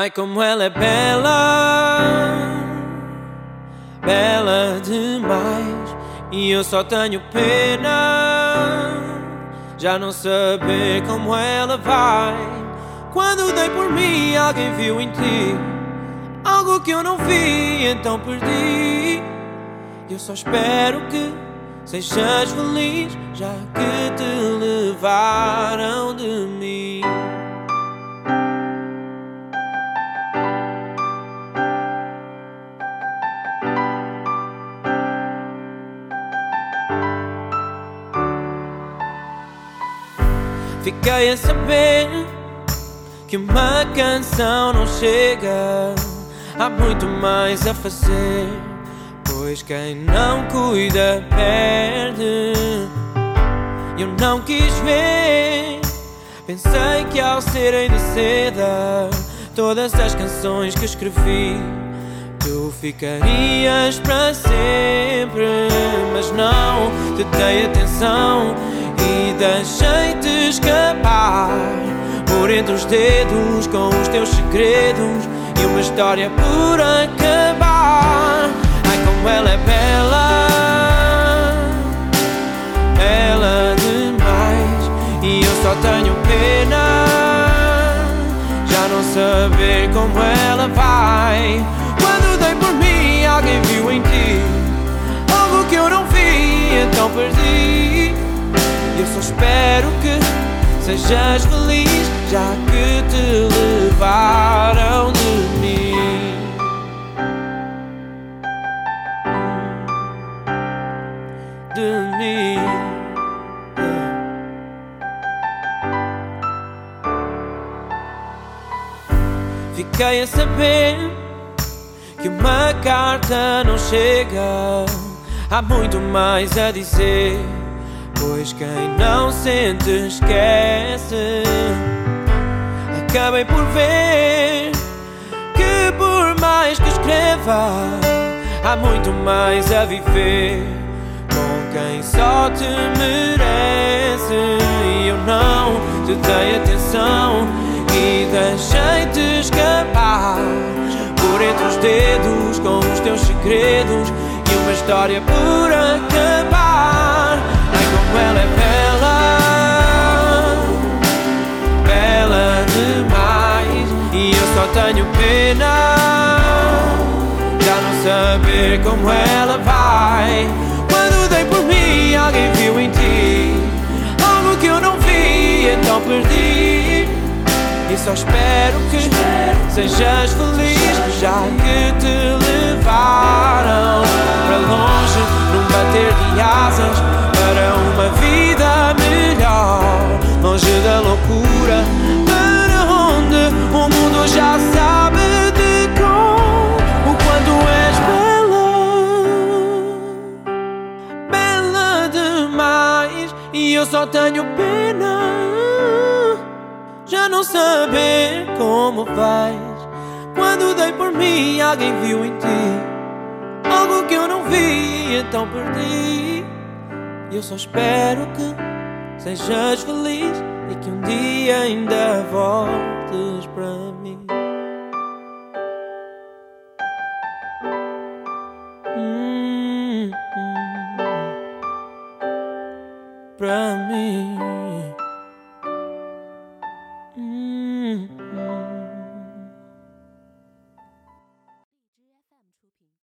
Ai, como ela é bela, bela demais. E eu só tenho pena, já não saber como ela vai. Quando dei por mim, alguém viu em ti algo que eu não vi, então perdi. Eu só espero que sejas feliz, já que te levaram de mim. Fiquei a saber que uma canção não chega. Há muito mais a fazer, pois quem não cuida perde. Eu não quis ver, pensei que ao serem de seda, todas as canções que escrevi. Tu ficarias para sempre, mas não te dei atenção e deixei-te escapar por entre os dedos com os teus segredos e uma história por acabar. Ai, como ela é bela, bela demais, e eu só tenho pena já não saber como ela vai. Espero que sejas feliz, já que te levaram de mim. De mim. Fiquei a saber que uma carta não chega. Há muito mais a dizer. Pois quem não sente esquece. Acabei por ver que por mais que escreva, há muito mais a viver com quem só te merece. E eu não te dei atenção e deixei-te escapar por entre os dedos com os teus segredos e uma história por acabar. Saber como ela vai. Quando dei por mim, alguém viu em ti algo que eu não vi, então perdi. E só espero que sejas feliz, já que te só tenho pena já não saber como vais. Quando dei por mim, alguém viu em ti algo que eu não vi, então perdi. E eu só espero que sejas feliz e que um dia ainda voltes para mim.